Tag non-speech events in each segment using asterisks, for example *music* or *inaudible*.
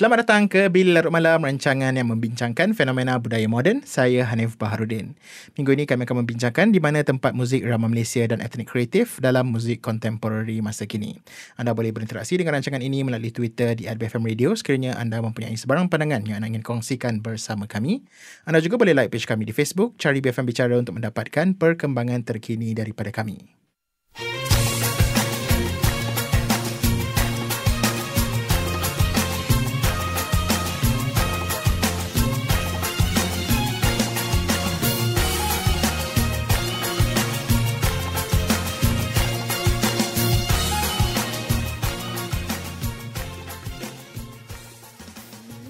Selamat datang ke Bil Larut Malam, rancangan yang membincangkan fenomena budaya moden. Saya Hanif Baharudin. Minggu ini kami akan membincangkan di mana tempat muzik Irama Malaysia dan etnik kreatif dalam muzik kontemporari masa kini. Anda boleh berinteraksi dengan rancangan ini melalui Twitter di @bfm radio sekiranya anda mempunyai sebarang pandangan yang anda ingin kongsikan bersama kami. Anda juga boleh like page kami di Facebook, cari BFM Bicara untuk mendapatkan perkembangan terkini daripada kami.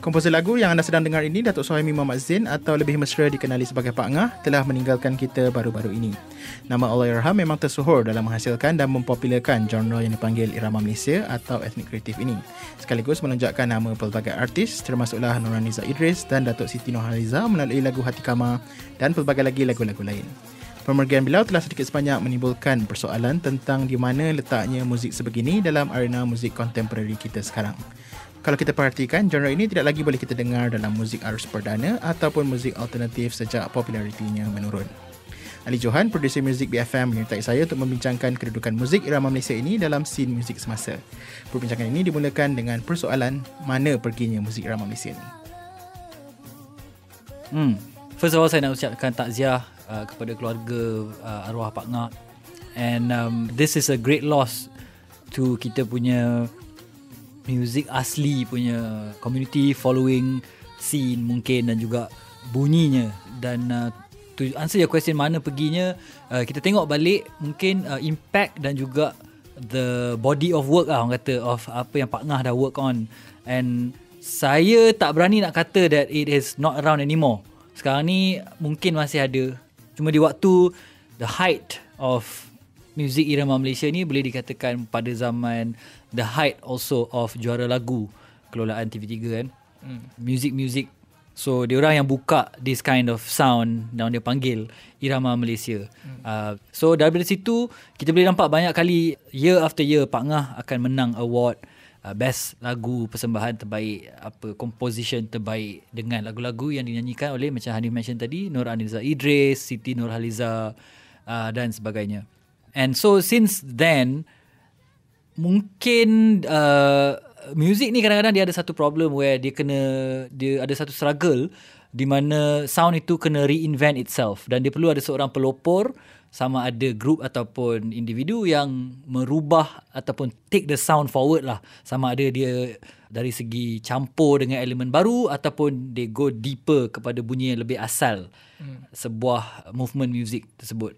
Komposer lagu yang anda sedang dengar ini Datuk Suhaimi Muhammad Zain atau lebih mesra dikenali sebagai Pak Ngah telah meninggalkan kita baru-baru ini. Nama Allahyarham memang tersuhur dalam menghasilkan dan mempopularkan genre yang dipanggil irama Malaysia atau etnik kreatif ini. Sekaligus menunjukkan nama pelbagai artis termasuklah Nuraniza Idris dan Datuk Siti Nurhaliza melalui lagu Hati Kama dan pelbagai lagi lagu-lagu lain. Pemergian beliau telah sedikit sebanyak menimbulkan persoalan tentang di mana letaknya muzik sebegini dalam arena muzik kontemporari kita sekarang. Kalau kita perhatikan, genre ini tidak lagi boleh kita dengar dalam muzik arus perdana ataupun muzik alternatif sejak popularitinya menurun. Ali Johan, producer muzik BFM menyertai saya untuk membincangkan kedudukan muzik irama Malaysia ini dalam scene muzik semasa. Perbincangan ini dimulakan dengan persoalan mana perginya muzik irama Malaysia ini. Hmm. First of all, saya nak ucapkan takziah uh, kepada keluarga uh, arwah Pak Ngak. And um, this is a great loss to kita punya music asli punya community following scene mungkin dan juga bunyinya. Dan uh, to answer your question mana perginya uh, kita tengok balik mungkin uh, impact dan juga the body of work lah orang kata of apa yang Pak Ngah dah work on. And saya tak berani nak kata that it is not around anymore. Sekarang ni mungkin masih ada. Cuma di waktu the height of music irama Malaysia ni boleh dikatakan pada zaman the height also of juara lagu kelolaan TV3 kan. Hmm. Music music. So dia orang yang buka this kind of sound dan dia panggil irama Malaysia. Hmm. Uh, so dari situ kita boleh nampak banyak kali year after year Pak Ngah akan menang award uh, best lagu persembahan terbaik apa composition terbaik dengan lagu-lagu yang dinyanyikan oleh macam Hanif mention tadi Nur Aniza Idris, Siti Nurhaliza uh, dan sebagainya. And so since then mungkin uh, music ni kadang-kadang dia ada satu problem where dia kena dia ada satu struggle di mana sound itu kena reinvent itself dan dia perlu ada seorang pelopor sama ada group ataupun individu yang merubah ataupun take the sound forward lah sama ada dia dari segi campur dengan elemen baru ataupun they go deeper kepada bunyi yang lebih asal hmm. sebuah movement music tersebut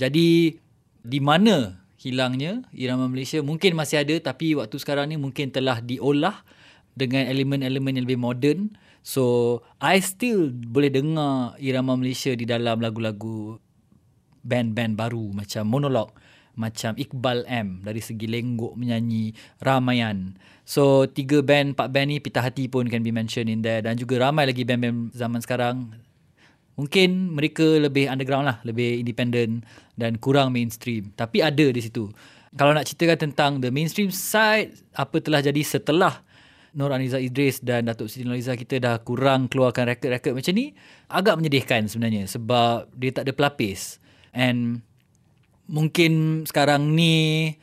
jadi di mana hilangnya irama Malaysia mungkin masih ada tapi waktu sekarang ni mungkin telah diolah dengan elemen-elemen yang lebih moden so I still boleh dengar irama Malaysia di dalam lagu-lagu band-band baru macam Monolog macam Iqbal M dari segi lenggok menyanyi Ramayan. So tiga band, empat band ni Pita Hati pun can be mentioned in there dan juga ramai lagi band-band zaman sekarang mungkin mereka lebih underground lah, lebih independent dan kurang mainstream. Tapi ada di situ. Kalau nak ceritakan tentang the mainstream side, apa telah jadi setelah Nur Aniza Idris dan Datuk Siti Nurhaliza kita dah kurang keluarkan rekod-rekod macam ni, agak menyedihkan sebenarnya sebab dia tak ada pelapis. And mungkin sekarang ni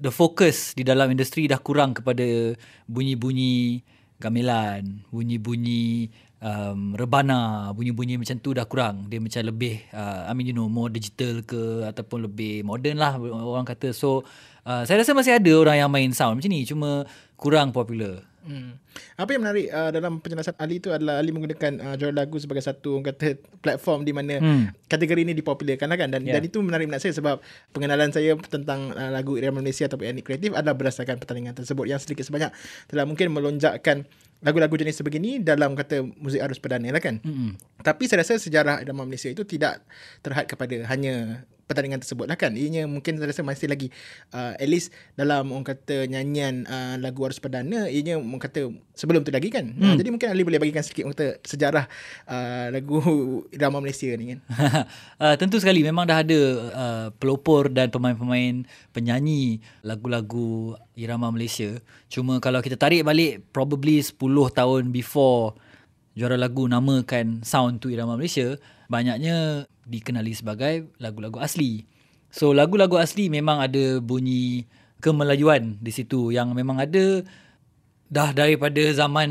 the focus di dalam industri dah kurang kepada bunyi-bunyi gamelan, bunyi-bunyi um, rebana bunyi-bunyi macam tu dah kurang dia macam lebih uh, I mean you know more digital ke ataupun lebih modern lah orang kata so uh, saya rasa masih ada orang yang main sound macam ni cuma kurang popular Hmm. Apa yang menarik uh, dalam penjelasan Ali itu adalah Ali menggunakan uh, jual lagu sebagai satu orang kata platform di mana hmm. kategori ini dipopularkan lah kan dan yeah. dan itu menarik minat saya sebab pengenalan saya tentang uh, lagu Irama Malaysia ataupun etnik kreatif adalah berdasarkan pertandingan tersebut yang sedikit sebanyak telah mungkin melonjakkan lagu-lagu jenis sebegini dalam kata muzik arus perdana lah kan. Mm-hmm. Tapi saya rasa sejarah irama Malaysia itu tidak terhad kepada hanya pertandingan tersebut lah kan. Ianya mungkin saya rasa masih lagi uh, at least dalam orang kata nyanyian uh, lagu Arus Perdana ianya orang kata sebelum tu lagi kan. Hmm. Uh, jadi mungkin Ali boleh bagikan sedikit orang kata sejarah uh, lagu *laughs* Irama Malaysia ni kan. *laughs* uh, tentu sekali memang dah ada uh, pelopor dan pemain-pemain penyanyi lagu-lagu Irama Malaysia. Cuma kalau kita tarik balik probably 10 tahun before juara lagu namakan sound tu Irama Malaysia, banyaknya dikenali sebagai lagu-lagu asli. So lagu-lagu asli memang ada bunyi kemelayuan di situ yang memang ada dah daripada zaman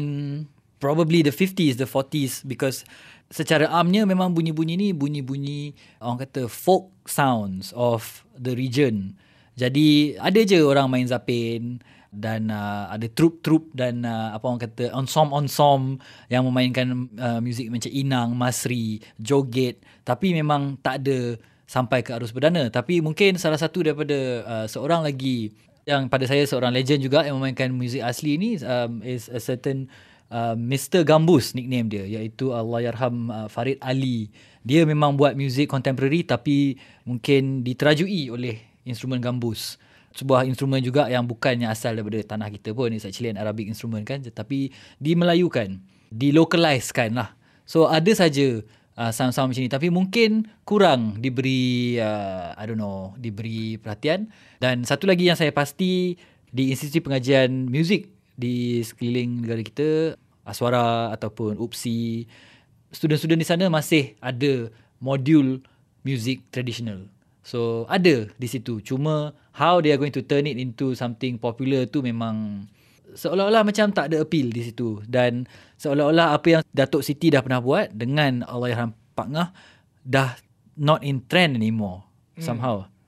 probably the 50s, the 40s because secara amnya memang bunyi-bunyi ni bunyi-bunyi orang kata folk sounds of the region. Jadi ada je orang main zapin, dan uh, ada trup-trup dan uh, apa orang kata ensom-ensom yang memainkan uh, muzik macam Inang, Masri, Joget. Tapi memang tak ada sampai ke arus perdana. Tapi mungkin salah satu daripada uh, seorang lagi yang pada saya seorang legend juga yang memainkan muzik asli ni um, is a certain uh, Mr Gambus nickname dia iaitu Allahyarham uh, Farid Ali. Dia memang buat muzik contemporary tapi mungkin diterajui oleh instrumen gambus sebuah instrumen juga yang bukannya asal daripada tanah kita pun. It's actually an Arabic instrument kan tetapi dimelayukan dilocalizekan lah so ada saja uh, sound-sound macam ni tapi mungkin kurang diberi uh, I don't know diberi perhatian. Dan satu lagi yang saya pasti di institusi pengajian muzik di sekeliling negara kita Aswara ataupun UPSI student-student di sana masih ada modul muzik tradisional So ada di situ. Cuma how they are going to turn it into something popular tu memang seolah-olah macam tak ada appeal di situ. Dan seolah-olah apa yang Datuk Siti dah pernah buat dengan Allahyarham Pak Ngah dah not in trend anymore hmm.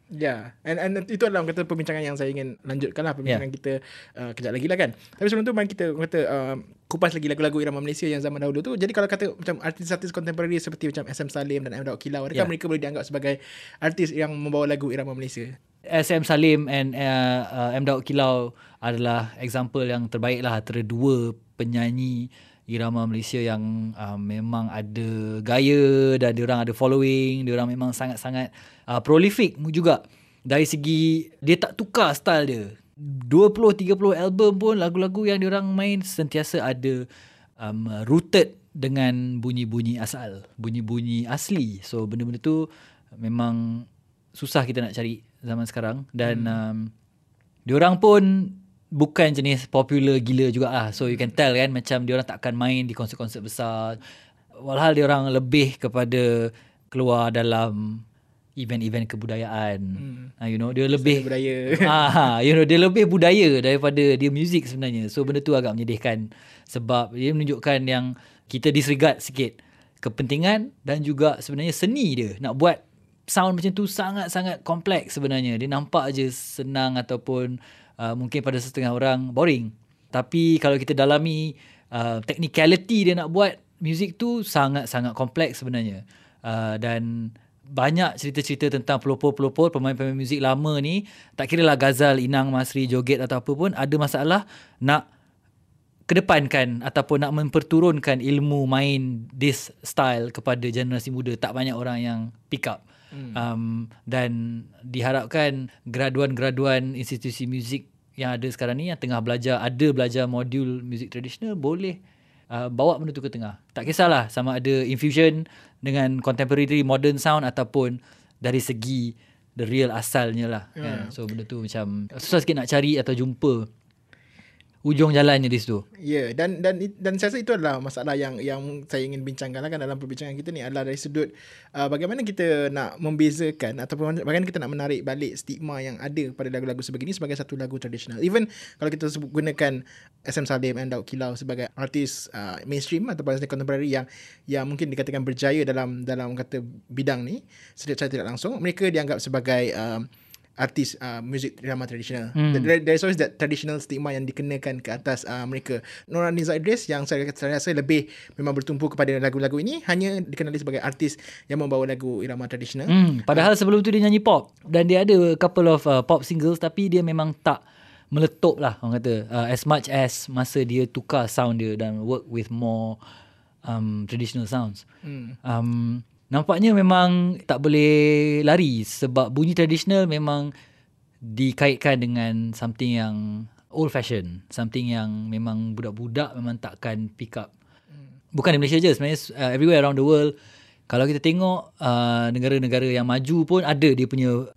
Ya, yeah. and, and itu adalah kata perbincangan yang saya ingin lanjutkan lah perbincangan yeah. kita uh, kejap lagi lah kan. Tapi sebelum tu mari kita kata uh, kupas lagi lagu-lagu irama Malaysia yang zaman dahulu tu. Jadi kalau kata macam artis-artis kontemporari seperti macam SM Salim dan M. Daud Kilau, adakah yeah. mereka boleh dianggap sebagai artis yang membawa lagu irama Malaysia? SM Salim and uh, uh, M. Daud Kilau adalah example yang terbaik lah antara dua penyanyi irama Malaysia yang uh, memang ada gaya dan dia orang ada following, dia orang memang sangat-sangat uh, prolific juga dari segi dia tak tukar style dia. 20 30 album pun lagu-lagu yang dia orang main sentiasa ada um, rooted dengan bunyi-bunyi asal, bunyi-bunyi asli. So benda-benda tu memang susah kita nak cari zaman sekarang dan hmm. um, dia orang pun bukan jenis popular gila juga lah. So you can tell kan macam dia orang takkan main di konsert-konsert besar. Walhal dia orang lebih kepada keluar dalam event-event kebudayaan. Hmm. Uh, you know, dia lebih budaya. *laughs* Ah, you know, dia lebih budaya daripada dia muzik sebenarnya. So benda tu agak menyedihkan sebab dia menunjukkan yang kita disregard sikit kepentingan dan juga sebenarnya seni dia nak buat sound macam tu sangat-sangat kompleks sebenarnya. Dia nampak aje senang ataupun uh, mungkin pada setengah orang boring. Tapi kalau kita dalami uh, technicality dia nak buat muzik tu sangat-sangat kompleks sebenarnya. Uh, dan banyak cerita-cerita tentang pelopor-pelopor pemain-pemain muzik lama ni tak kira lah Ghazal, Inang, Masri, Joget atau apa pun ada masalah nak kedepankan ataupun nak memperturunkan ilmu main this style kepada generasi muda tak banyak orang yang pick up hmm. um, dan diharapkan graduan-graduan institusi muzik yang ada sekarang ni yang tengah belajar ada belajar modul muzik tradisional boleh uh, bawa benda tu ke tengah tak kisahlah sama ada infusion dengan contemporary modern sound ataupun dari segi the real asalnya lah yeah. kan? so benda tu macam susah sikit nak cari atau jumpa ujung jalannya di situ. Ya, yeah, dan dan dan saya rasa itu adalah masalah yang yang saya ingin bincangkan kan dalam perbincangan kita ni adalah dari sudut uh, bagaimana kita nak membezakan ataupun bagaimana kita nak menarik balik stigma yang ada pada lagu-lagu sebegini sebagai satu lagu tradisional. Even kalau kita sebut gunakan SM Salim and Daud Kilau sebagai artis uh, mainstream ataupun artis contemporary yang yang mungkin dikatakan berjaya dalam dalam kata bidang ni secara tidak langsung mereka dianggap sebagai uh, artis uh, music drama tradisional. Hmm. There, there's always that traditional stigma yang dikenakan ke atas uh, mereka. Nora Niza Idris yang saya, saya rasa lebih memang bertumpu kepada lagu-lagu ini hanya dikenali sebagai artis yang membawa lagu irama tradisional. Hmm. Padahal uh, sebelum tu dia nyanyi pop dan dia ada couple of uh, pop singles tapi dia memang tak meletup lah orang kata uh, as much as masa dia tukar sound dia dan work with more um, traditional sounds. Hmm. Um, nampaknya memang tak boleh lari sebab bunyi tradisional memang dikaitkan dengan something yang old fashion, something yang memang budak-budak memang takkan pick up. Bukan di Malaysia je sebenarnya uh, everywhere around the world. Kalau kita tengok uh, negara-negara yang maju pun ada dia punya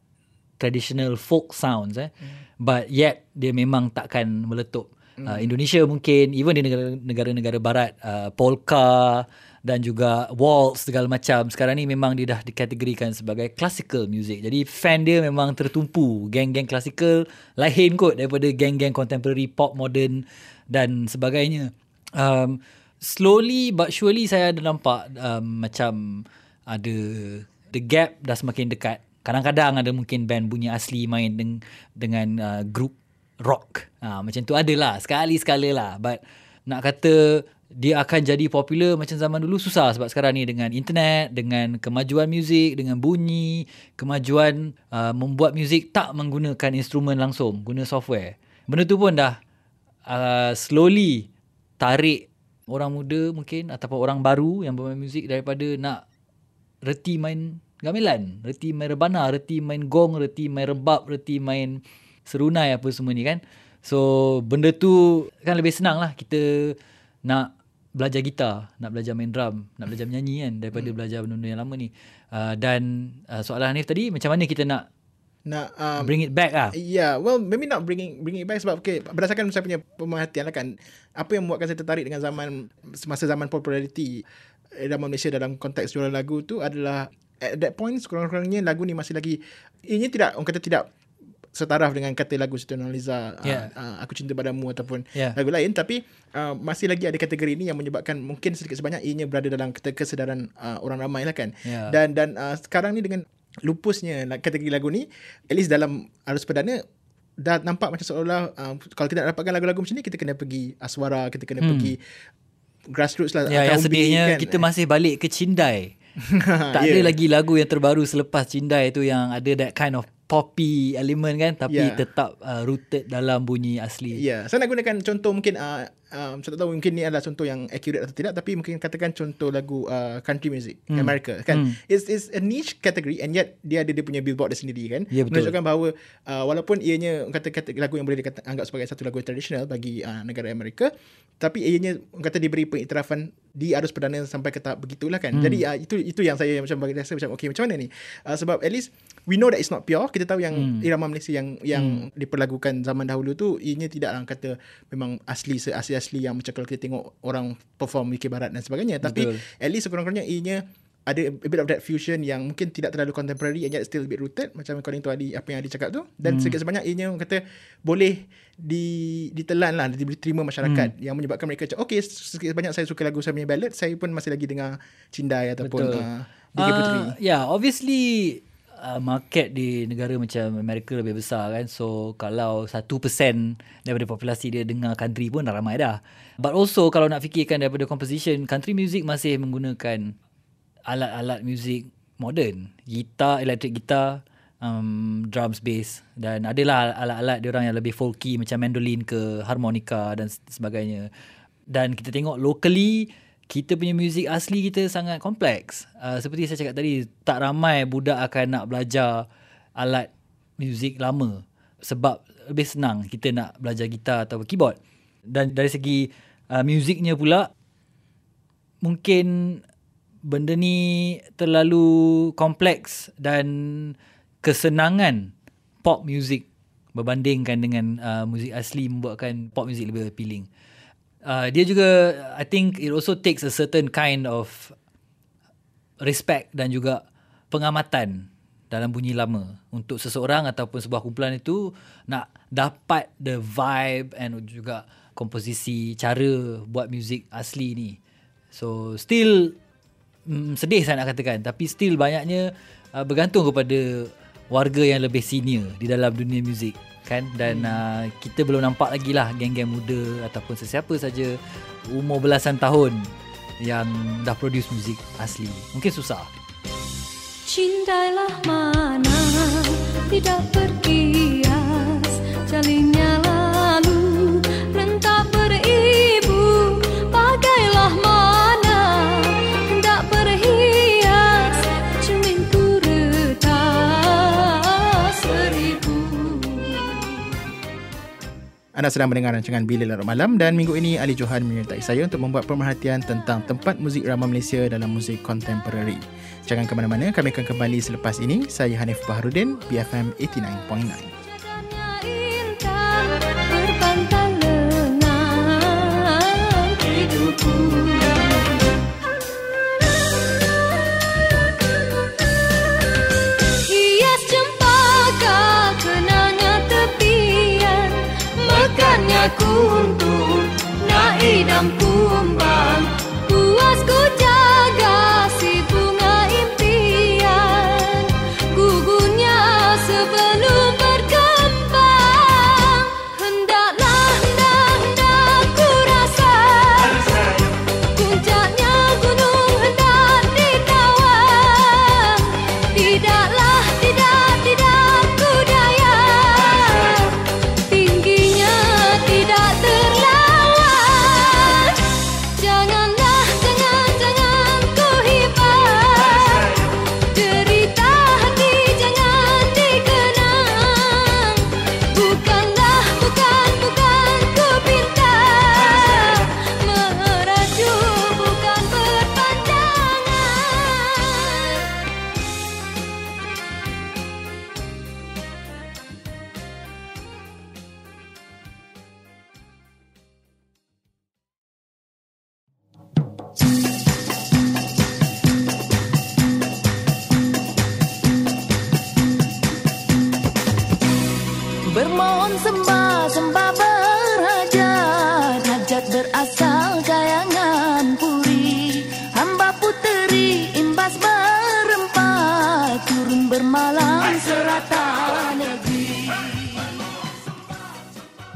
traditional folk sounds eh. But yet dia memang takkan meletup. Uh, Indonesia mungkin even di negara- negara-negara barat uh, polka dan juga waltz segala macam sekarang ni memang dia dah dikategorikan sebagai classical music. Jadi fan dia memang tertumpu. Geng-geng classical lain kot daripada geng-geng contemporary pop modern dan sebagainya. Um, slowly but surely saya ada nampak um, macam ada the gap dah semakin dekat. Kadang-kadang ada mungkin band bunyi asli main dengan, dengan uh, group rock. Ha, macam tu adalah sekali-sekala lah. But nak kata dia akan jadi popular macam zaman dulu susah sebab sekarang ni dengan internet, dengan kemajuan muzik, dengan bunyi, kemajuan uh, membuat muzik tak menggunakan instrumen langsung, guna software. Benda tu pun dah uh, slowly tarik orang muda mungkin ataupun orang baru yang bermain muzik daripada nak reti main gamelan, reti main rebana, reti main gong, reti main rebab, reti main serunai apa semua ni kan. So benda tu kan lebih senang lah kita nak belajar gitar, nak belajar main drum, nak belajar menyanyi kan daripada hmm. belajar benda-benda yang lama ni. Uh, dan uh, soalan Hanif tadi macam mana kita nak Nak um, bring it back ah? Yeah, well maybe not bringing bringing it back sebab okay, berdasarkan saya punya pemerhatian lah kan apa yang membuatkan saya tertarik dengan zaman semasa zaman populariti eh, dalam Malaysia dalam konteks jualan lagu tu adalah at that point sekurang-kurangnya lagu ni masih lagi ini tidak orang kata tidak setaraf dengan kata lagu Siti Nurhaliza Yeah. uh, uh, aku cinta padamu ataupun Yeah. lagu lain tapi uh, masih lagi ada kategori ini yang menyebabkan mungkin sedikit sebanyak ianya berada dalam kesedaran uh, orang ramai lah kan Yeah. dan dan uh, sekarang ni dengan lupusnya kategori lagu ni at least dalam arus perdana dah nampak macam seolah uh, kalau kita nak dapatkan lagu-lagu macam ni kita kena pergi Aswara kita kena hmm. pergi grassroots lah Ya, yang sedihnya kan. kita masih balik ke Cindai. *laughs* tak ada Yeah. lagi lagu yang terbaru selepas Cindai tu yang ada that kind of poppy element kan tapi Yeah. tetap uh, rooted dalam bunyi asli. Ya, saya nak gunakan contoh mungkin uh, um, saya tak tahu mungkin ni adalah contoh yang accurate atau tidak tapi mungkin katakan contoh lagu uh, country music hmm. America kan. Hmm. It's it's a niche category and yet dia ada dia punya billboard dia sendiri kan. Ya, betul. Menunjukkan bahawa uh, walaupun ianya kata kata lagu yang boleh dikata, anggap sebagai satu lagu tradisional bagi uh, negara Amerika tapi ianya kata diberi pengiktirafan di arus perdana sampai ke tahap begitulah kan. Hmm. Jadi uh, itu itu yang saya macam bagi rasa macam okay macam mana ni? Uh, sebab at least we know that it's not pure. Kita tahu yang hmm. irama Malaysia yang yang hmm. diperlagukan zaman dahulu tu ianya tidak orang kata memang asli seasli-asli yang macam kalau kita tengok orang perform UK Barat dan sebagainya. Tapi Betul. at least sekurang-kurangnya ianya ada a bit of that fusion yang mungkin tidak terlalu contemporary and yet still a bit rooted macam according to Adi apa yang Adi cakap tu dan hmm. sedikit sebanyak ianya orang kata boleh di ditelan lah diterima masyarakat hmm. yang menyebabkan mereka cakap okay sedikit sebanyak saya suka lagu saya punya ballad saya pun masih lagi dengar Cindai ataupun Betul. uh, DK Puteri Uh, yeah, obviously uh, market di negara macam Amerika lebih besar kan. So kalau 1% daripada populasi dia dengar country pun dah ramai dah. But also kalau nak fikirkan daripada composition, country music masih menggunakan alat-alat muzik modern. Gitar, electric guitar, um, drums, bass dan adalah alat-alat dia orang yang lebih folky macam mandolin ke harmonika dan sebagainya. Dan kita tengok locally kita punya muzik asli kita sangat kompleks. Uh, seperti saya cakap tadi, tak ramai budak akan nak belajar alat muzik lama sebab lebih senang kita nak belajar gitar atau keyboard. Dan dari segi uh, muziknya pula mungkin benda ni terlalu kompleks dan kesenangan pop music berbandingkan dengan uh, muzik asli membuatkan pop music lebih appealing. Uh, dia juga I think it also takes a certain kind of respect dan juga pengamatan dalam bunyi lama. Untuk seseorang ataupun sebuah kumpulan itu nak dapat the vibe and juga komposisi cara buat muzik asli ni. So still mm, sedih saya nak katakan. Tapi still banyaknya uh, bergantung kepada warga yang lebih senior di dalam dunia muzik kan dan hmm. uh, kita belum nampak lagi lah geng-geng muda ataupun sesiapa saja umur belasan tahun yang dah produce muzik asli. Mungkin susah. Cintailah mana tidak berkias Jalinnya lalu Anda sedang mendengar rancangan Bila Larut Malam dan minggu ini Ali Johan menyertai saya untuk membuat pemerhatian tentang tempat muzik ramah Malaysia dalam muzik kontemporari. Jangan ke mana-mana, kami akan kembali selepas ini. Saya Hanif Baharudin, BFM 89.9.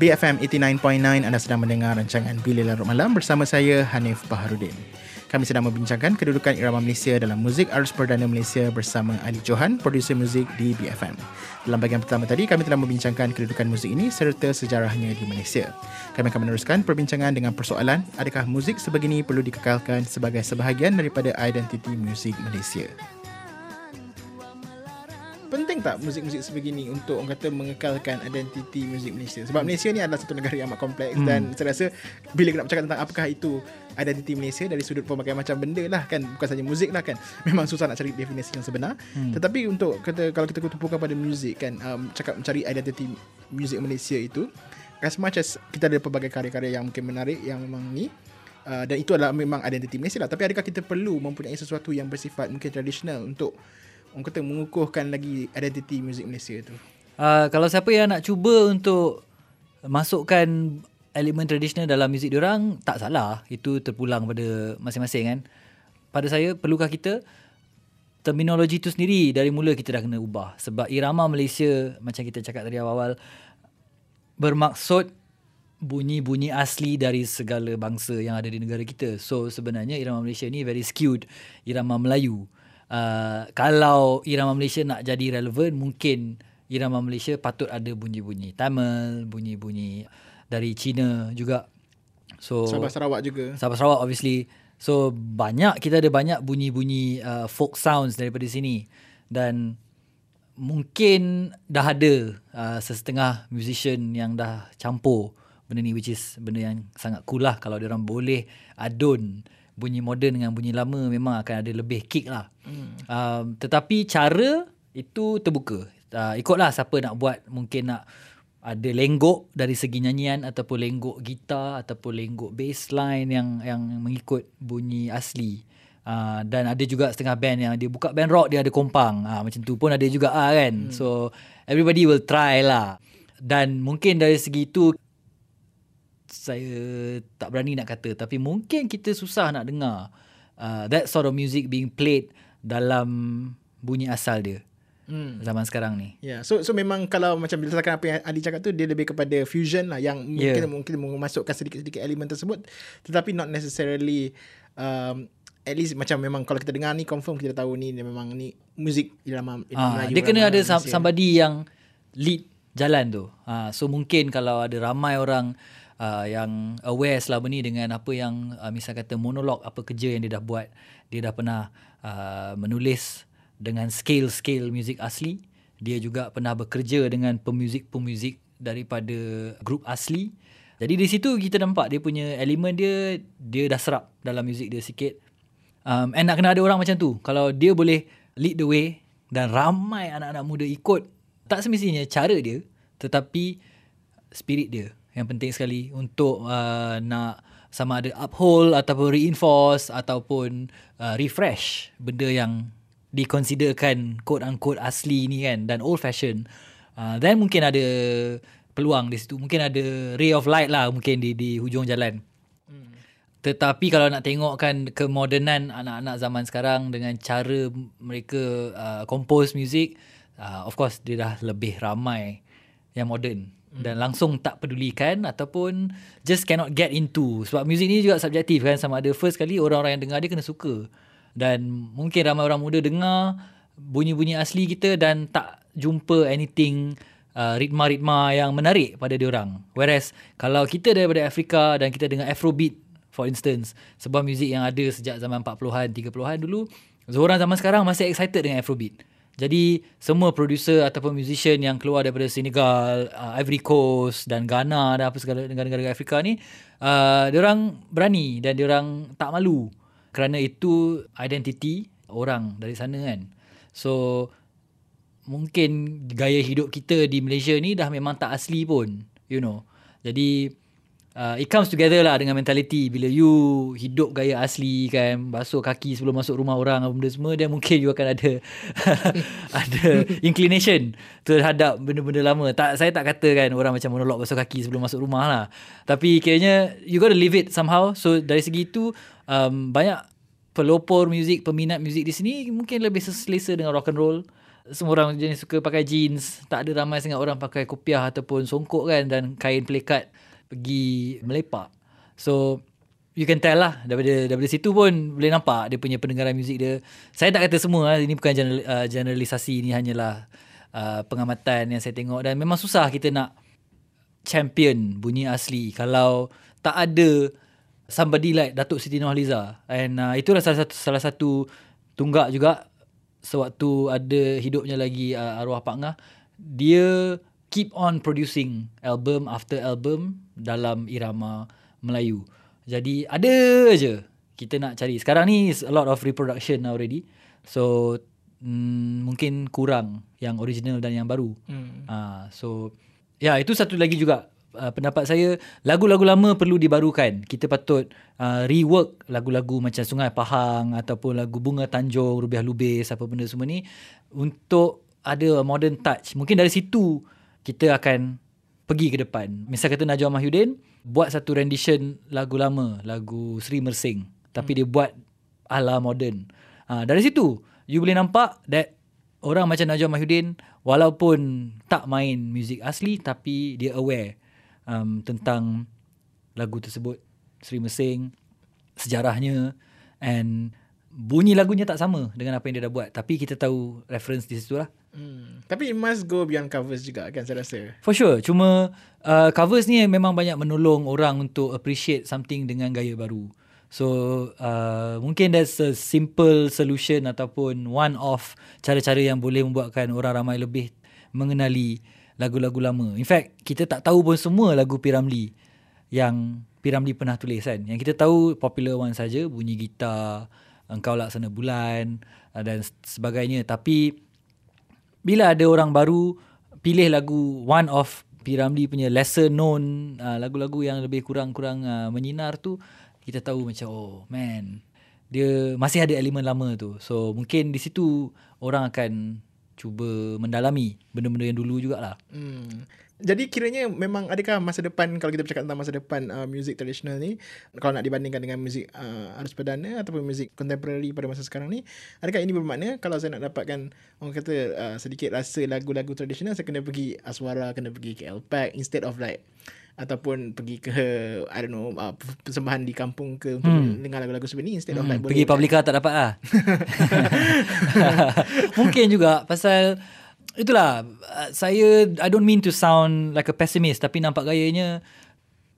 BFM 89.9 anda sedang mendengar rancangan Bila Larut Malam bersama saya Hanif Baharudin. Kami sedang membincangkan kedudukan irama Malaysia dalam muzik arus perdana Malaysia bersama Ali Johan, produser muzik di BFM. Dalam bahagian pertama tadi, kami telah membincangkan kedudukan muzik ini serta sejarahnya di Malaysia. Kami akan meneruskan perbincangan dengan persoalan, adakah muzik sebegini perlu dikekalkan sebagai sebahagian daripada identiti muzik Malaysia? Penting tak muzik-muzik sebegini untuk orang kata mengekalkan identiti muzik Malaysia? Sebab Malaysia ni adalah satu negara yang amat kompleks hmm. dan saya rasa bila nak bercakap tentang apakah itu identiti Malaysia dari sudut pelbagai macam benda lah kan bukan saja muzik lah kan *laughs* memang susah nak cari definisi yang sebenar hmm. tetapi untuk kata kalau kita tumpukan pada muzik kan um, cakap mencari identiti muzik Malaysia itu as much as kita ada pelbagai karya-karya yang mungkin menarik yang memang ni uh, dan itu adalah memang identiti Malaysia lah tapi adakah kita perlu mempunyai sesuatu yang bersifat mungkin tradisional untuk orang kata mengukuhkan lagi identiti muzik Malaysia tu. Uh, kalau siapa yang nak cuba untuk masukkan elemen tradisional dalam muzik diorang tak salah. Itu terpulang pada masing-masing kan. Pada saya perlukah kita? Terminologi tu sendiri dari mula kita dah kena ubah. Sebab irama Malaysia macam kita cakap tadi awal-awal bermaksud bunyi-bunyi asli dari segala bangsa yang ada di negara kita. So sebenarnya irama Malaysia ni very skewed. Irama Melayu uh, kalau irama Malaysia nak jadi relevan mungkin irama Malaysia patut ada bunyi-bunyi Tamil, bunyi-bunyi dari Cina juga. So Sabah Sarawak juga. Sabah Sarawak obviously. So banyak kita ada banyak bunyi-bunyi uh, folk sounds daripada sini dan mungkin dah ada uh, sesetengah musician yang dah campur benda ni which is benda yang sangat cool lah kalau dia orang boleh adun bunyi moden dengan bunyi lama memang akan ada lebih kick lah. Hmm. Um, tetapi cara itu terbuka. Uh, ikutlah siapa nak buat mungkin nak ada lenggok dari segi nyanyian ataupun lenggok gitar ataupun lenggok bass line yang yang mengikut bunyi asli. Uh, dan ada juga setengah band yang dia buka band rock dia ada kompang. Uh, macam tu pun ada juga ah kan. Hmm. So everybody will try lah. Dan mungkin dari segi itu saya tak berani nak kata tapi mungkin kita susah nak dengar uh, that sort of music being played dalam bunyi asal dia. Hmm. Zaman sekarang ni. Yeah. so so memang kalau macam berdasarkan apa yang Adi cakap tu dia lebih kepada fusion lah yang Yeah. mungkin mungkin memasukkan sedikit-sedikit elemen tersebut tetapi not necessarily um, at least macam memang kalau kita dengar ni confirm kita tahu ni dia memang ni muzik irama Ah, Melayu, dia kena ada Malaysia. somebody yang lead jalan tu. Ah, so mungkin kalau ada ramai orang uh, yang aware selama ni dengan apa yang uh, misal kata monolog apa kerja yang dia dah buat, dia dah pernah uh, menulis dengan scale-scale muzik asli. Dia juga pernah bekerja dengan pemuzik-pemuzik daripada grup asli. Jadi di situ kita nampak dia punya elemen dia dia dah serap dalam muzik dia sikit. Um, and nak kena ada orang macam tu. Kalau dia boleh lead the way dan ramai anak-anak muda ikut, tak semestinya cara dia tetapi spirit dia yang penting sekali untuk uh, nak sama ada uphold ataupun reinforce ataupun uh, refresh benda yang dikonsiderkan quote unquote asli ni kan dan old fashion. Uh, then mungkin ada peluang di situ. Mungkin ada ray of light lah mungkin di di hujung jalan. Tetapi kalau nak tengokkan kemodernan anak-anak zaman sekarang dengan cara mereka uh, compose music, uh, of course dia dah lebih ramai yang moden dan langsung tak pedulikan ataupun just cannot get into. Sebab muzik ni juga subjektif kan. Sama ada first kali orang-orang yang dengar dia kena suka. Dan mungkin ramai orang muda dengar bunyi-bunyi asli kita dan tak jumpa anything uh, ritma-ritma yang menarik pada dia orang. Whereas kalau kita daripada Afrika dan kita dengar afrobeat for instance sebuah muzik yang ada sejak zaman 40-an 30-an dulu Zoran zaman sekarang masih excited dengan afrobeat jadi semua producer ataupun musician yang keluar daripada Senegal, uh, Ivory Coast dan Ghana dan apa segala negara-negara Afrika ni, uh, orang berani dan orang tak malu kerana itu identiti orang dari sana kan. So mungkin gaya hidup kita di Malaysia ni dah memang tak asli pun, you know. Jadi uh, it comes together lah dengan mentality. Bila you hidup gaya asli kan basuh kaki sebelum masuk rumah orang apa benda semua dan mungkin you akan ada *laughs* ada inclination terhadap benda-benda lama. Tak saya tak kata kan orang macam menolak basuh kaki sebelum masuk rumah lah. Tapi kiranya you gotta live it somehow. So dari segi itu um, banyak pelopor muzik peminat muzik di sini mungkin lebih seselesa dengan rock and roll. Semua orang jenis suka pakai jeans. Tak ada ramai sangat orang pakai kopiah ataupun songkok kan dan kain pelekat pergi melepak. So you can tell lah daripada daripada situ pun boleh nampak dia punya pendengaran muzik dia. Saya tak kata semua lah, ini bukan general, uh, generalisasi ini hanyalah uh, pengamatan yang saya tengok dan memang susah kita nak champion bunyi asli kalau tak ada somebody like Datuk Siti Nurhaliza and uh, itulah salah satu salah satu tunggak juga sewaktu ada hidupnya lagi uh, arwah Pak Ngah dia keep on producing album after album dalam irama Melayu. Jadi ada aja kita nak cari. Sekarang ni is a lot of reproduction already. So mm, mungkin kurang yang original dan yang baru. Hmm. Uh, so ya yeah, itu satu lagi juga uh, pendapat saya lagu-lagu lama perlu dibarukan. Kita patut uh, rework lagu-lagu macam Sungai Pahang ataupun lagu Bunga Tanjung, Rubiah Lubis apa benda semua ni untuk ada modern touch. Mungkin dari situ kita akan pergi ke depan. Misal kata Najwa Mahyudin buat satu rendition lagu lama, lagu Sri Mersing. Tapi hmm. dia buat ala modern. Ha, dari situ, you boleh nampak that orang macam Najwa Mahyudin walaupun tak main muzik asli tapi dia aware um, tentang lagu tersebut. Sri Mersing, sejarahnya and bunyi lagunya tak sama dengan apa yang dia dah buat. Tapi kita tahu reference di situ lah. Hmm. Tapi it must go beyond covers juga kan saya rasa. For sure. Cuma uh, covers ni memang banyak menolong orang untuk appreciate something dengan gaya baru. So uh, mungkin that's a simple solution ataupun one of cara-cara yang boleh membuatkan orang ramai lebih mengenali lagu-lagu lama. In fact, kita tak tahu pun semua lagu Piramli yang Piramli pernah tulis kan. Yang kita tahu popular one saja, bunyi gitar, engkau laksana bulan uh, dan sebagainya. Tapi bila ada orang baru pilih lagu one of P. Ramlee punya lesser known uh, lagu-lagu yang lebih kurang-kurang uh, menyinar tu kita tahu macam oh man dia masih ada elemen lama tu so mungkin di situ orang akan cuba mendalami benda-benda yang dulu jugalah Hmm. Jadi kiranya memang adakah masa depan kalau kita bercakap tentang masa depan uh, muzik tradisional ni kalau nak dibandingkan dengan muzik uh, arus perdana ataupun muzik contemporary pada masa sekarang ni adakah ini bermakna kalau saya nak dapatkan orang kata uh, sedikit rasa lagu-lagu tradisional saya kena pergi Aswara kena pergi ke LPAC instead of like ataupun pergi ke I don't know uh, persembahan di kampung ke untuk hmm. dengar lagu-lagu sebenarnya instead hmm. of like pergi publika tak dapat lah *laughs* *laughs* mungkin juga pasal itulah uh, saya I don't mean to sound like a pessimist tapi nampak gayanya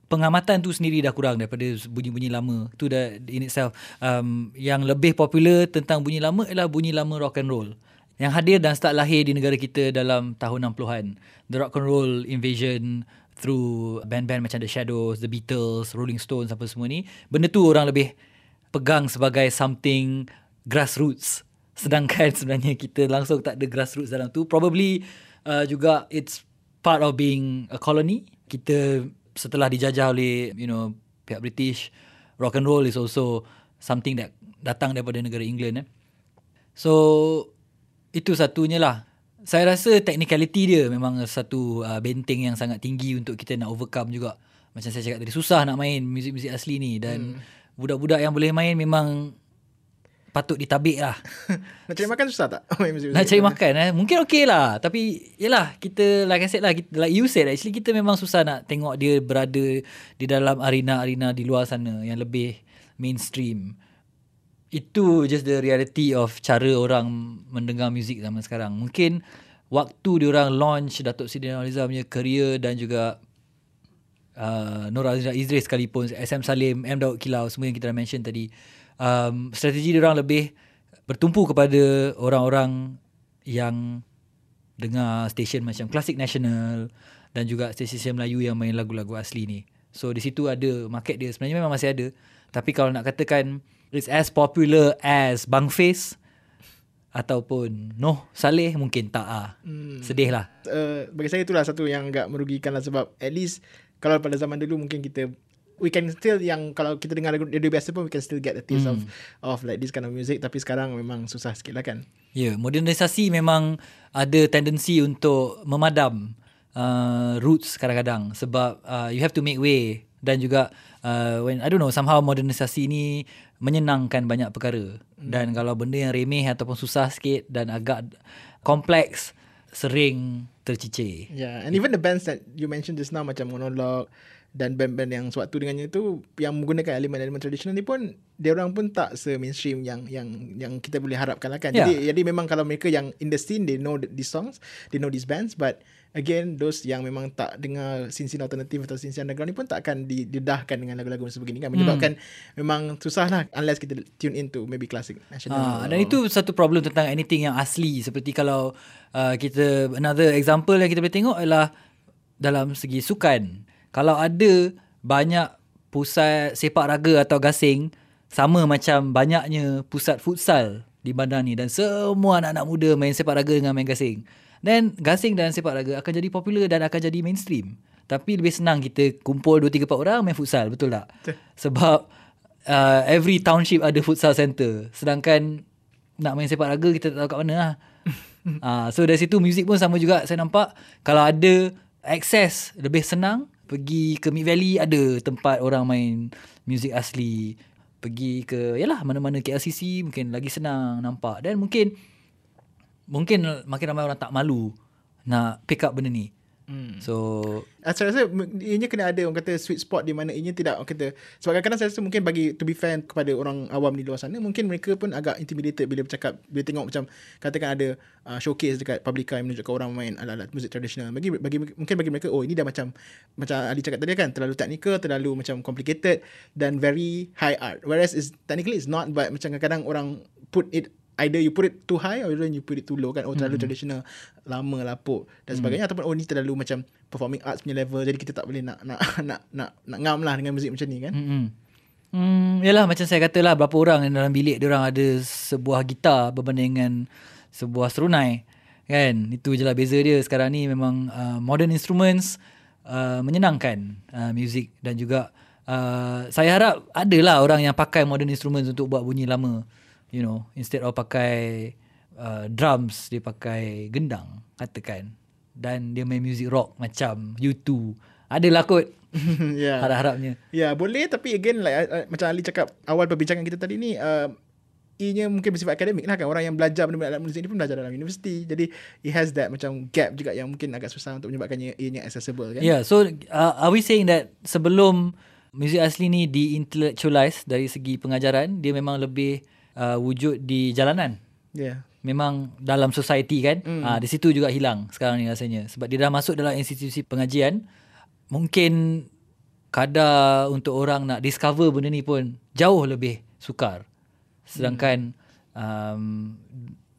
pengamatan tu sendiri dah kurang daripada bunyi-bunyi lama tu dah in itself um, yang lebih popular tentang bunyi lama ialah bunyi lama rock and roll yang hadir dan start lahir di negara kita dalam tahun 60-an. The rock and roll invasion through band-band macam The Shadows, The Beatles, Rolling Stones apa semua ni. Benda tu orang lebih pegang sebagai something grassroots. Sedangkan *laughs* sebenarnya kita langsung tak ada grassroots dalam tu. Probably uh, juga it's part of being a colony. Kita setelah dijajah oleh you know pihak British, rock and roll is also something that datang daripada negara England eh. So itu satunya lah. Saya rasa technicality dia memang satu uh, benteng yang sangat tinggi untuk kita nak overcome juga. Macam saya cakap tadi susah nak main muzik-muzik asli ni dan hmm. budak-budak yang boleh main memang patut ditabik lah. *laughs* Nak cari makan susah tak? *laughs* Nak cari makan eh. Mungkin okey lah. Tapi yelah kita like I said lah. Kita, like you said actually kita memang susah nak tengok dia berada di dalam arena-arena di luar sana yang lebih mainstream. Itu just the reality of cara orang mendengar muzik zaman sekarang. Mungkin waktu dia orang launch Datuk Siti Nurhaliza punya career dan juga uh, Nur Azizah Idris sekalipun, SM Salim, M. Daud Kilau, semua yang kita dah mention tadi. Um, strategi dia orang lebih bertumpu kepada orang-orang yang dengar stesen macam Classic National dan juga stesen Melayu yang main lagu-lagu asli ni. So di situ ada market dia sebenarnya memang masih ada. Tapi kalau nak katakan it's as popular as Bang Face ataupun Noh Saleh mungkin tak ah. Hmm. Sedih lah. uh, bagi saya itulah satu yang agak merugikan lah sebab at least kalau pada zaman dulu mungkin kita we can still yang kalau kita dengar lagu radio biasa pun we can still get a taste Hmm. of of like this kind of music tapi sekarang memang susah sikit lah kan. Ya, yeah, modernisasi memang ada tendensi untuk memadam uh, roots kadang-kadang sebab uh, you have to make way dan juga uh, when I don't know somehow modernisasi ni menyenangkan banyak perkara hmm. dan kalau benda yang remeh ataupun susah sikit dan agak kompleks sering tercicir. Yeah, and even the bands that you mentioned just now macam Monologue dan band-band yang sewaktu dengannya tu yang menggunakan elemen-elemen tradisional ni pun dia orang pun tak se-mainstream yang yang yang kita boleh harapkan lah kan. Yeah. Jadi jadi memang kalau mereka yang in the scene they know these songs, they know these bands but again those yang memang tak dengar scene-scene alternatif atau scene-scene underground ni pun tak akan didedahkan dengan lagu-lagu sebegini kan menyebabkan hmm. memang susah lah unless kita tune into maybe classic national. Ah, dan itu satu problem tentang anything yang asli seperti kalau uh, kita another example yang kita boleh tengok adalah dalam segi sukan. Kalau ada banyak pusat sepak raga atau gasing sama macam banyaknya pusat futsal di bandar ni dan semua anak-anak muda main sepak raga dengan main gasing. Then gasing dan sepak raga akan jadi popular dan akan jadi mainstream. Tapi lebih senang kita kumpul 2 3 4 orang main futsal, betul tak? Sebab uh, every township ada futsal center. Sedangkan nak main sepak raga kita tak tahu kat mana lah. uh, *laughs* so dari situ muzik pun sama juga saya nampak kalau ada access lebih senang pergi ke Mid Valley ada tempat orang main muzik asli pergi ke yalah mana-mana KLCC mungkin lagi senang nampak dan mungkin mungkin makin ramai orang tak malu nak pick up benda ni. Hmm. So Ah, Saya rasa ianya kena ada orang kata sweet spot di mana ianya tidak orang kata sebab kadang-kadang saya rasa mungkin bagi to be fair kepada orang awam di luar sana mungkin mereka pun agak intimidated bila bercakap bila tengok macam katakan ada uh, showcase dekat Publica yang menunjukkan orang main alat-alat muzik tradisional. Bagi bagi mungkin bagi mereka oh ini dah macam macam Ali cakap tadi kan terlalu technical terlalu macam complicated dan very high art. Whereas is technically it's not but macam kadang-kadang orang put it either you put it too high or then you put it too low kan oh terlalu traditional lama lapuk dan sebagainya ataupun oh ni terlalu macam performing arts punya level jadi kita tak boleh nak nak *laughs* nak nak nak ngam lah dengan muzik macam ni kan Hmm. Hmm, yalah macam saya kata lah berapa orang yang dalam bilik dia orang ada sebuah gitar berbanding dengan sebuah serunai. Kan? Itu je lah beza dia. Sekarang ni memang uh, modern instruments uh, menyenangkan uh, music dan juga uh, saya harap adalah orang yang pakai modern instruments untuk buat bunyi lama. You know, instead of pakai uh, drums, dia pakai gendang katakan. Dan dia main music rock macam U2. Adalah kot *laughs* ya harap-harapnya. ya boleh tapi again like uh, uh, macam Ali cakap awal perbincangan kita tadi ni uh, ianya mungkin bersifat akademik lah kan orang yang belajar benda-benda alat muzik ni pun belajar dalam universiti jadi it has that macam gap juga yang mungkin agak susah untuk menyebabkannya ianya accessible kan Yeah, so uh, are we saying that sebelum muzik asli ni di-intellectualize dari segi pengajaran, dia memang lebih uh, wujud di jalanan? yeah Memang dalam society kan? Mm. Uh, di situ juga hilang sekarang ni rasanya. Sebab dia dah masuk dalam institusi pengajian, mungkin kadar untuk orang nak discover benda ni pun jauh lebih sukar. Sedangkan um,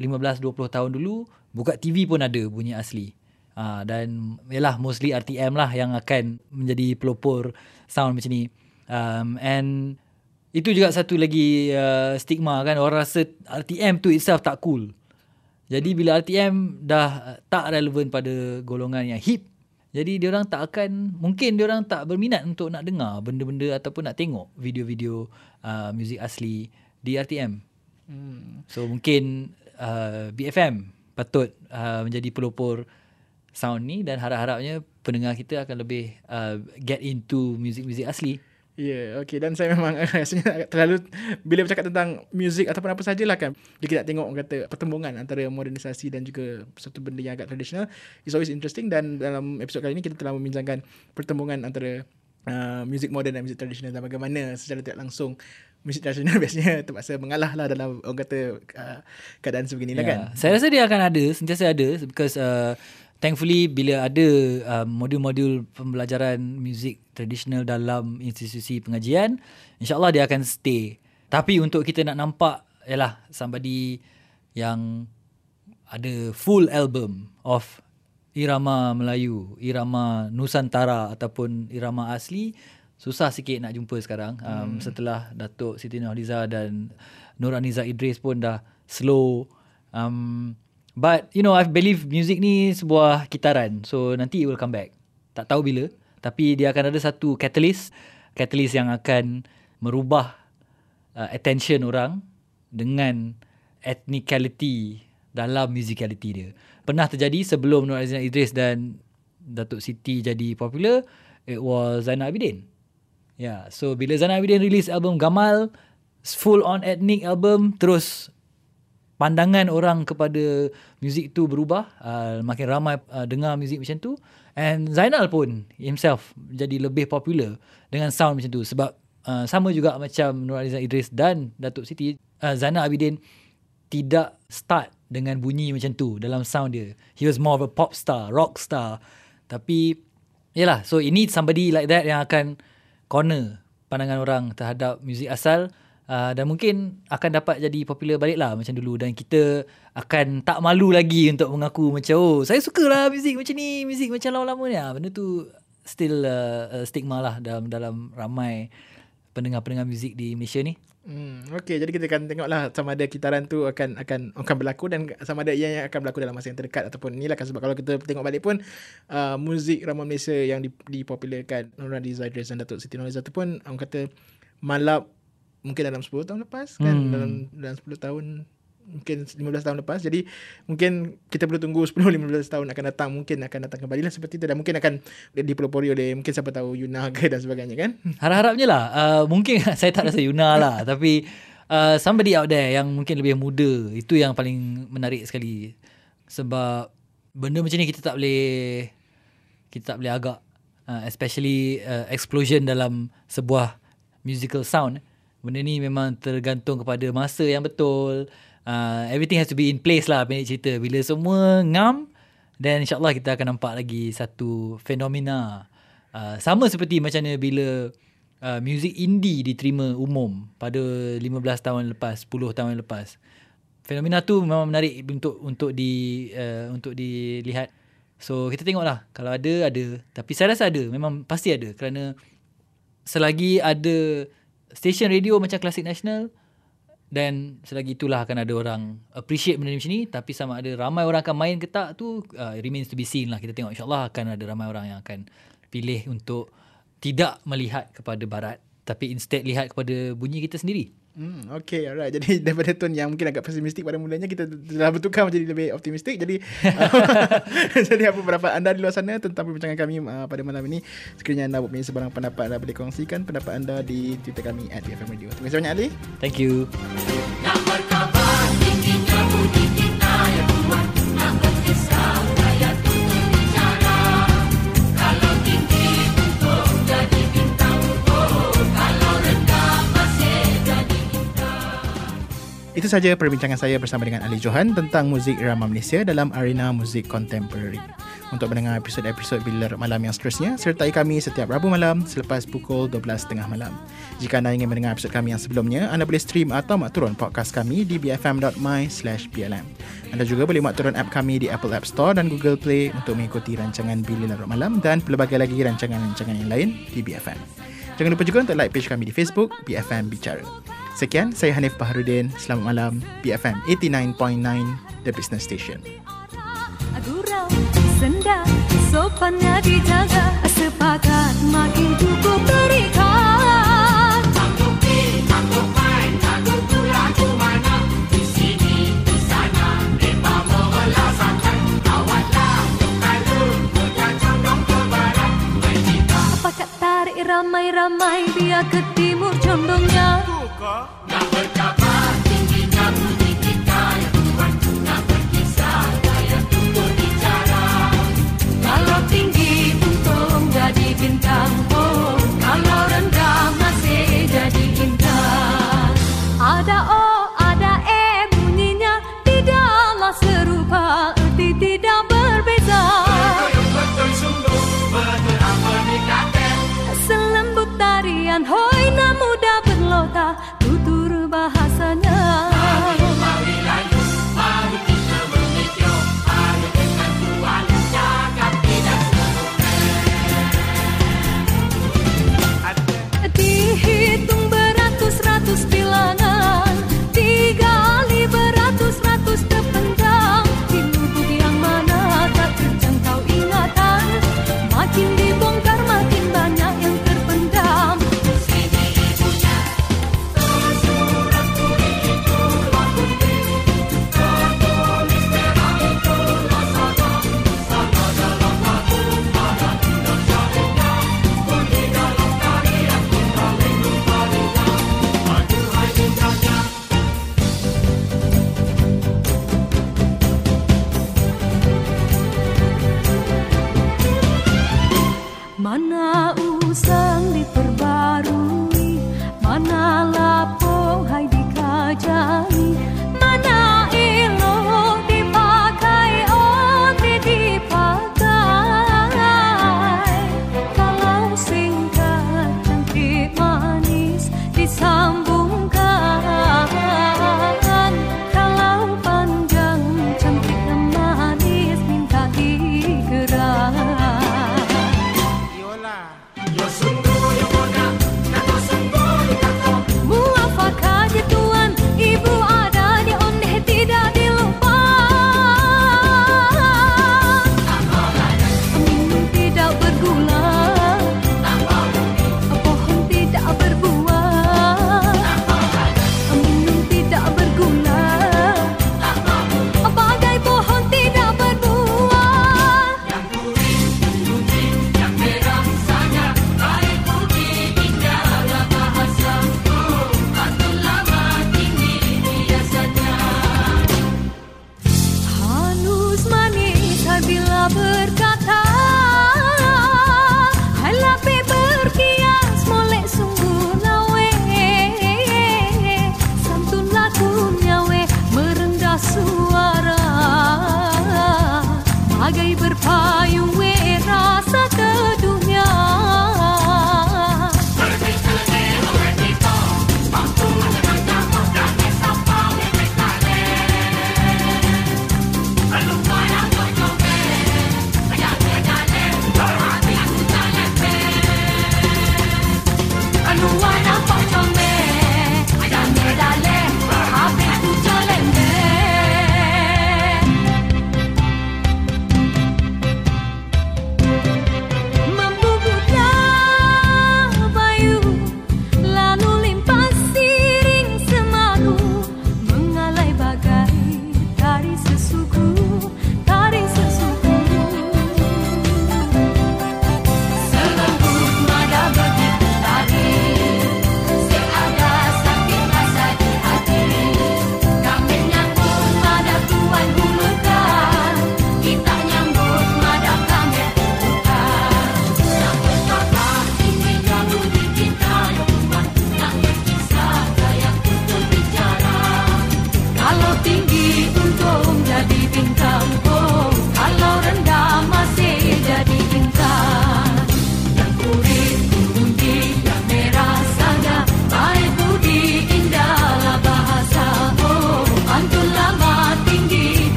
15-20 tahun dulu buka TV pun ada bunyi asli. Uh, dan yalah mostly RTM lah yang akan menjadi pelopor sound macam ni. Um, and itu juga satu lagi uh, stigma kan orang rasa RTM tu itself tak cool. Jadi bila RTM dah tak relevan pada golongan yang hip, jadi dia orang tak akan mungkin dia orang tak berminat untuk nak dengar benda-benda ataupun nak tengok video-video uh, muzik asli di RTM. Hmm. So mungkin uh, BFM patut uh, menjadi pelopor sound ni dan harap-harapnya pendengar kita akan lebih uh, get into muzik-muzik asli. Ya, yeah, okay. Dan saya memang *laughs* rasanya terlalu bila bercakap tentang muzik ataupun apa sajalah kan. Bila kita nak tengok orang kata pertembungan antara modernisasi dan juga satu benda yang agak tradisional is always interesting dan dalam episod kali ini kita telah membincangkan pertembungan antara uh, muzik moden dan muzik tradisional dan bagaimana secara tidak langsung muzik tradisional *laughs* biasanya terpaksa mengalah lah dalam orang kata uh, keadaan sebegini yeah. lah kan. Saya rasa dia akan ada, sentiasa ada because uh, thankfully bila ada uh, modul-modul pembelajaran muzik tradisional dalam institusi pengajian, insyaAllah dia akan stay. Tapi untuk kita nak nampak, ialah somebody yang ada full album of irama Melayu, irama Nusantara ataupun irama asli, susah sikit nak jumpa sekarang. Um, hmm. Setelah Datuk Siti Nurhaliza dan Nur Aniza Idris pun dah slow. Um, But you know I believe music ni sebuah kitaran. So nanti it will come back. Tak tahu bila. Tapi dia akan ada satu catalyst. Catalyst yang akan merubah uh, attention orang dengan ethnicality dalam musicality dia. Pernah terjadi sebelum Nur Azizan Idris dan Datuk Siti jadi popular. It was Zainal Abidin. Yeah, so bila Zainal Abidin release album Gamal, full on ethnic album, terus pandangan orang kepada muzik tu berubah uh, makin ramai uh, dengar muzik macam tu. And Zainal pun himself jadi lebih popular dengan sound macam tu. Sebab uh, sama juga macam Nur Alizan Idris dan Datuk Siti uh, Zainal Abidin tidak start dengan bunyi macam tu dalam sound dia. He was more of a pop star rock star. Tapi yalah so ini somebody like that yang akan corner pandangan orang terhadap muzik asal Uh, dan mungkin akan dapat jadi popular balik lah macam dulu dan kita akan tak malu lagi untuk mengaku macam oh saya suka lah muzik macam ni muzik macam lama-lama ni. Ah, benda tu still uh, stigma lah dalam dalam ramai pendengar-pendengar muzik di Malaysia ni. Hmm, okay, jadi kita akan tengoklah sama ada kitaran tu akan akan akan berlaku dan sama ada ia yang akan berlaku dalam masa yang terdekat ataupun inilah kan. Sebab kalau kita tengok balik pun uh, muzik ramai Malaysia yang dipopularkan Nurul Azizah dan Datuk Siti Nurhaliza tu pun orang kata malap mungkin dalam 10 tahun lepas kan hmm. dalam dalam 10 tahun mungkin 15 tahun lepas. Jadi mungkin kita perlu tunggu *laughs* 10 15 tahun akan datang mungkin akan datang kembali lah seperti itu. Dan mungkin akan dipelopori oleh mungkin siapa tahu Yuna *laughs* ke dan sebagainya kan? Harap-harapnya lah. Uh, mungkin *laughs* saya tak rasa Yuna lah. Tapi uh, somebody out there yang mungkin lebih muda itu yang paling menarik sekali. Sebab benda macam ni kita tak boleh kita tak boleh agak uh, especially uh, explosion dalam sebuah musical sound benda ni memang tergantung kepada masa yang betul. Uh, everything has to be in place lah pendek cerita. Bila semua ngam, then insyaAllah kita akan nampak lagi satu fenomena. Uh, sama seperti macam mana bila uh, music indie diterima umum pada 15 tahun lepas, 10 tahun lepas. Fenomena tu memang menarik untuk untuk di uh, untuk dilihat. So kita tengoklah kalau ada ada tapi saya rasa ada memang pasti ada kerana selagi ada stesen radio macam Klasik National. Dan selagi itulah akan ada orang appreciate benda macam ni. Tapi sama ada ramai orang akan main ke tak tu uh, remains to be seen lah. Kita tengok insyaallah akan ada ramai orang yang akan pilih untuk tidak melihat kepada barat. Tapi instead lihat kepada bunyi kita sendiri Hmm, okay, alright. Jadi *laughs* daripada tone yang mungkin agak pesimistik pada mulanya, kita telah bertukar menjadi lebih optimistik. Jadi, *laughs* *laughs* jadi apa pendapat anda di luar sana tentang perbincangan kami uh, pada malam ini? Sekiranya anda mempunyai sebarang pendapat, anda boleh kongsikan pendapat anda di Twitter kami at BFM Radio. Terima kasih banyak, Ali. Thank you. Itu saja perbincangan saya bersama dengan Ali Johan tentang muzik irama Malaysia dalam arena muzik contemporary. Untuk mendengar episod-episod Bila Larut Malam yang seterusnya, sertai kami setiap Rabu malam selepas pukul 12.30 malam. Jika anda ingin mendengar episod kami yang sebelumnya, anda boleh stream atau mak turun podcast kami di bfm.my blm. Anda juga boleh mak turun app kami di Apple App Store dan Google Play untuk mengikuti rancangan Bila Larut Malam dan pelbagai lagi rancangan-rancangan yang lain di BFM. Jangan lupa juga untuk like page kami di Facebook, BFM Bicara. Sekian, saya Hanif Baharudin. Selamat malam, BFM 89.9, The Business Station. Gurau, senda, sopannya dijaga Sepakat makin cukup terikat Pakat tarik ramai-ramai Biar ke